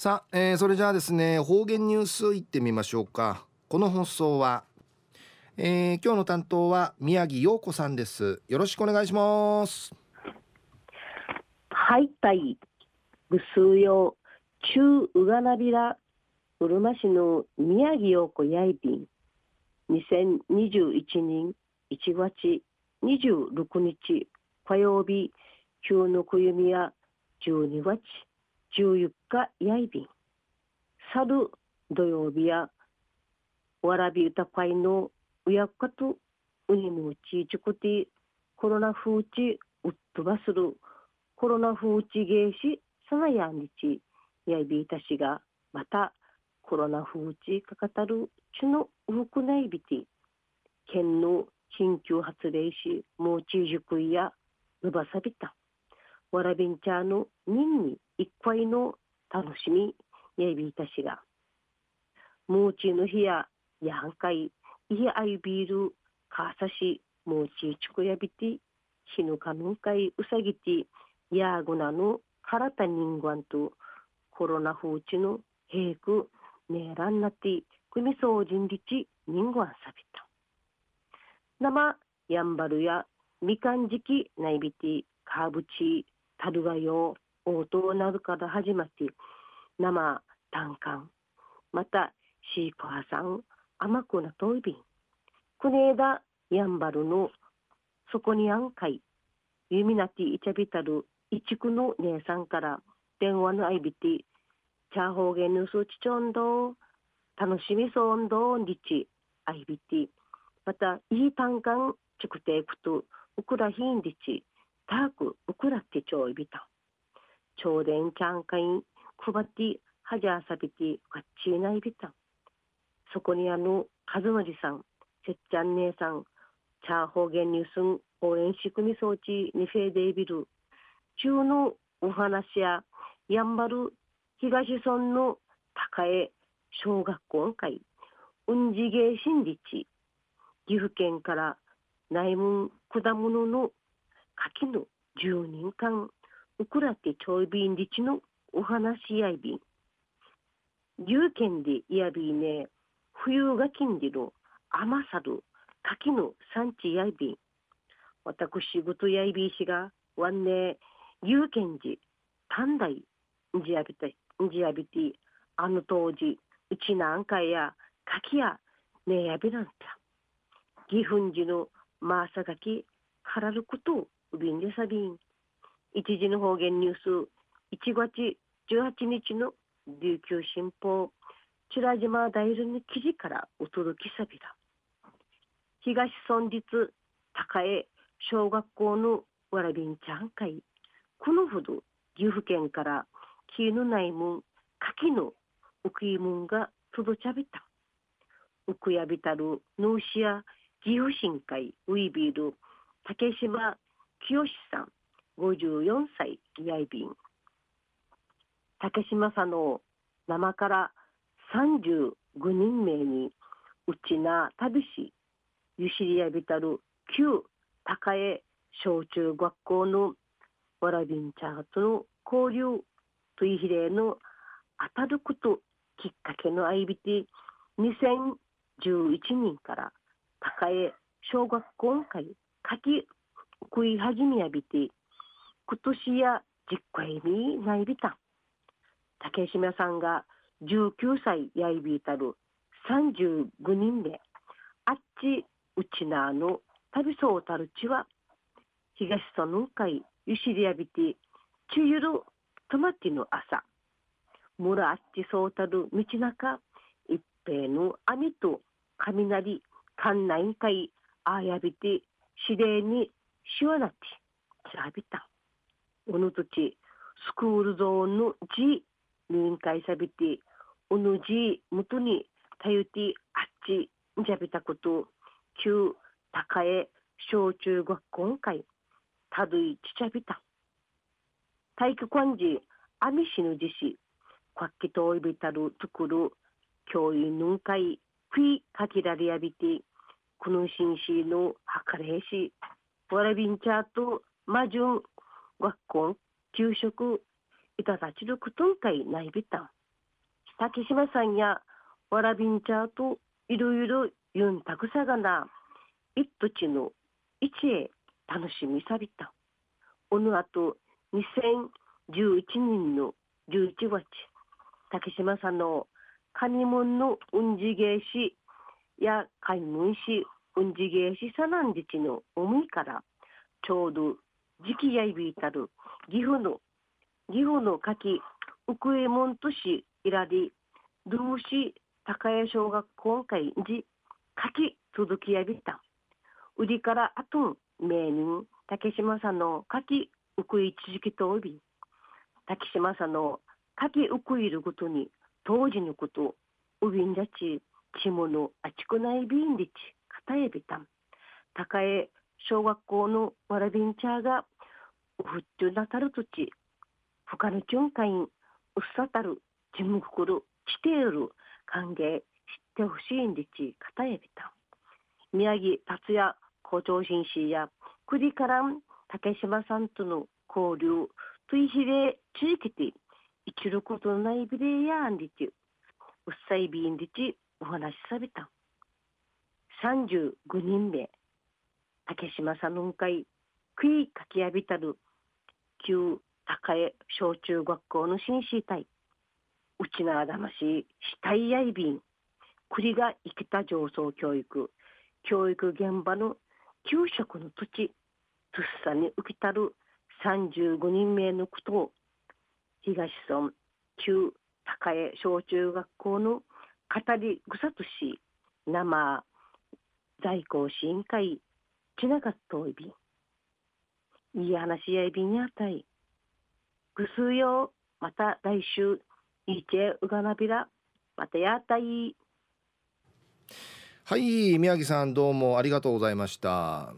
さあ、えー、それじゃあですね方言ニュースいってみましょうか。この放送は、えー、今日の担当は宮城陽子さんです。よろしくお願いします。はいたいぐすうよ中うがなびらうるま市の宮城陽子やいびん。2021年1月26日火曜日旧のくゆみや12月14日やいびん去る土曜日やわらび歌会のうやっかとうにむうちちくてコロナ風ちうっとばする。コロナ風ちげいしさなやんにちやいびいたしがまたコロナ風ちかかたるちのうふくないびて県の緊急発令しもうちじくいやぬばさびた。わらびんちゃの人に一回の楽しみやびいたしがもうちの日ややんかいいあいビールかさしもうちちくやびて死ぬかぬんかいうさぎてやぐなのからた人間とコロナ風地の平くねえらんなってくみそうじんりち人間さびた。生やんばるやみかん時期ないびてかぶちたるがよ応答なるから始まって生単管またシークハさん甘くなといびんくねえだやんばるのそこにあんかいゆみなていちゃびたるいちくの姉さんから電話のあいびてチャーホーゲヌスチチョンド楽しみそうんどんりちあいびてまたいい単管ちくていくとウクラヒンリチタークウクラってちょいびた。超電キャンカインくばってはじゃさびてかっちいないびた。そこにあの和則さんせっちゃん姉さんチャーホーゲンニュースン応援仕組み装置にフェーデイビル中のお話ややんばる東村の高江小学校会うんじげいしんりち岐阜県から内門果物の柿の10人間ウクラテちょいびんりちのお話やいびん牛県でいやびね冬が金利の甘さる柿の産地やいびん私ごとやいびいしがわんね牛県寺短大じやびてじやびてあの当時うちなんかや柿やねやびなんた岐阜寺のマーサガキからることうびんでさびん一時の方言ニュース。1月18日の琉球新報。チラ島大ルの記事からお届けさびら東村立高江小学校のわらびんちゃん会。このほど岐阜県から。木のないもん柿のうくいもんが届ちゃびた。うくやびたる農師や岐阜新会ウイビール竹島清さん54歳やいびん竹島さんの生から35人名にうちな旅しゆしりやびたる旧高江小中学校のわらびんちゃんとの交流といひれの当たることきっかけのあいびて2011人から高江小学校会書き食い始めやびて今年や実回にないびた竹島さんが19歳やいびいたる35人であっちうちなあの旅そうたるちは東その会ゆしりやびてちゆるとまっての朝。村あっちそうたる道中一平の網と雷館内会あやびて指令にしわなって調べた。おのとちスクールゾーンのじ委員会さびておのじもとにたゆてあっちんじゃびたこと旧高江小中学校会たどいちちゃびた。体育館時あみしぬじしかっきといびたるところ教員の会くいかきられやびてこのしんしのはかれへしわらびんちゃとまじゅん学校給食いただちるくとんかいないびた竹島さんやわらびんちゃーといろいろユンたくさがな一土地の一へ楽しみさびた。おのあと2011年の11月。竹島さんのカニモンのうんじげしや海門しうんじげいしさなんじちの思いからちょうど時期やいびいたる岐阜の岐阜の柿奥右衛門都市いらりルーシ高谷小学校会じ柿続きやびた。売りからあとん名人竹島さんの柿うくいちじきとおび竹島さんの柿うくいるごとに当時のことうびんじゃちちものあちこないびんりち。たえびた。ん高江小学校のわらびんちゃがうふっちゅなたるとちふかぬちゅんかいんうっさたる。ちむくくるしている。歓迎知ってほしいんでち。かたえびた。ん宮城達也校長紳士や栗からん竹島さんとの交流。といひれ地域で一ることないビレやんりち。うっさいびんりちお話しされた。ん35人目。竹島さんの会食いかきやびたる旧高江小中学校の紳士隊。うちなあだまし死体やいびん。栗が生きた上層教育。教育現場の給食の土地。とっさに浮きたる35人目のことを。東村旧高江小中学校の語り草とし生在校支援会ちながっといびんいい話し合いびんやたいぐすよまた来週いちえうがなびらまたやたいはい宮城さんどうもありがとうございました。